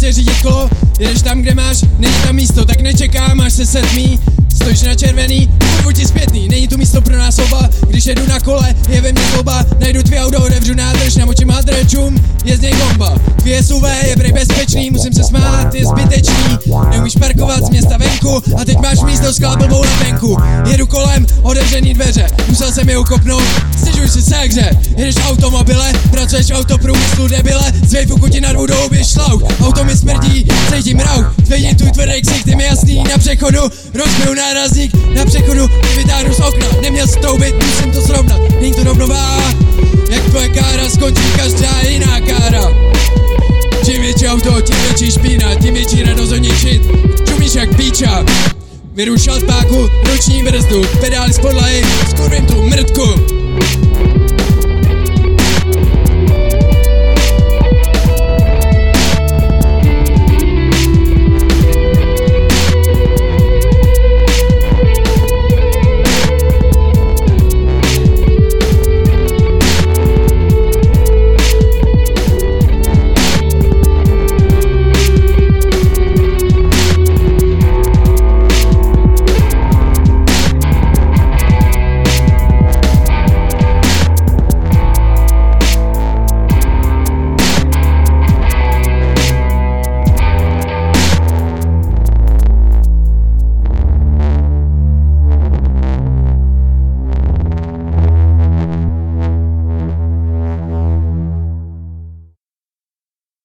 městě řídit kolo Jedeš tam, kde máš, není tam místo, tak nečekám, až se sedmí Stojíš na červený, kurvu ti zpětný, není tu místo pro nás oba. Když jedu na kole, je ve mně zloba, najdu tvě auto, odevřu nádrž, moči adrečum, je z něj bomba. Tvě SUV je prej bezpečný, musím se smát, je zbytečný. Neumíš parkovat z města venku a teď máš místo s klábovou na venku Jedu kolem, odevřený dveře, musel jsem je ukopnout, stěžuj si se kde Jedeš automobile, pracuješ v autoprůmyslu debile, zvej fuku ti narvu do šlauk, auto přechodu, rozbiju nárazník, na přechodu, vytáhnu z okna, neměl stoubit, musím to srovnat, není to rovnováha, jak tvoje kára skončí každá jiná kára. Čím větší auto, tím větší špína, tím větší radost ničit, čumíš jak píča. Vyrušil z páku, ruční brzdu, pedály z podlahy, skurvím tu mrtku.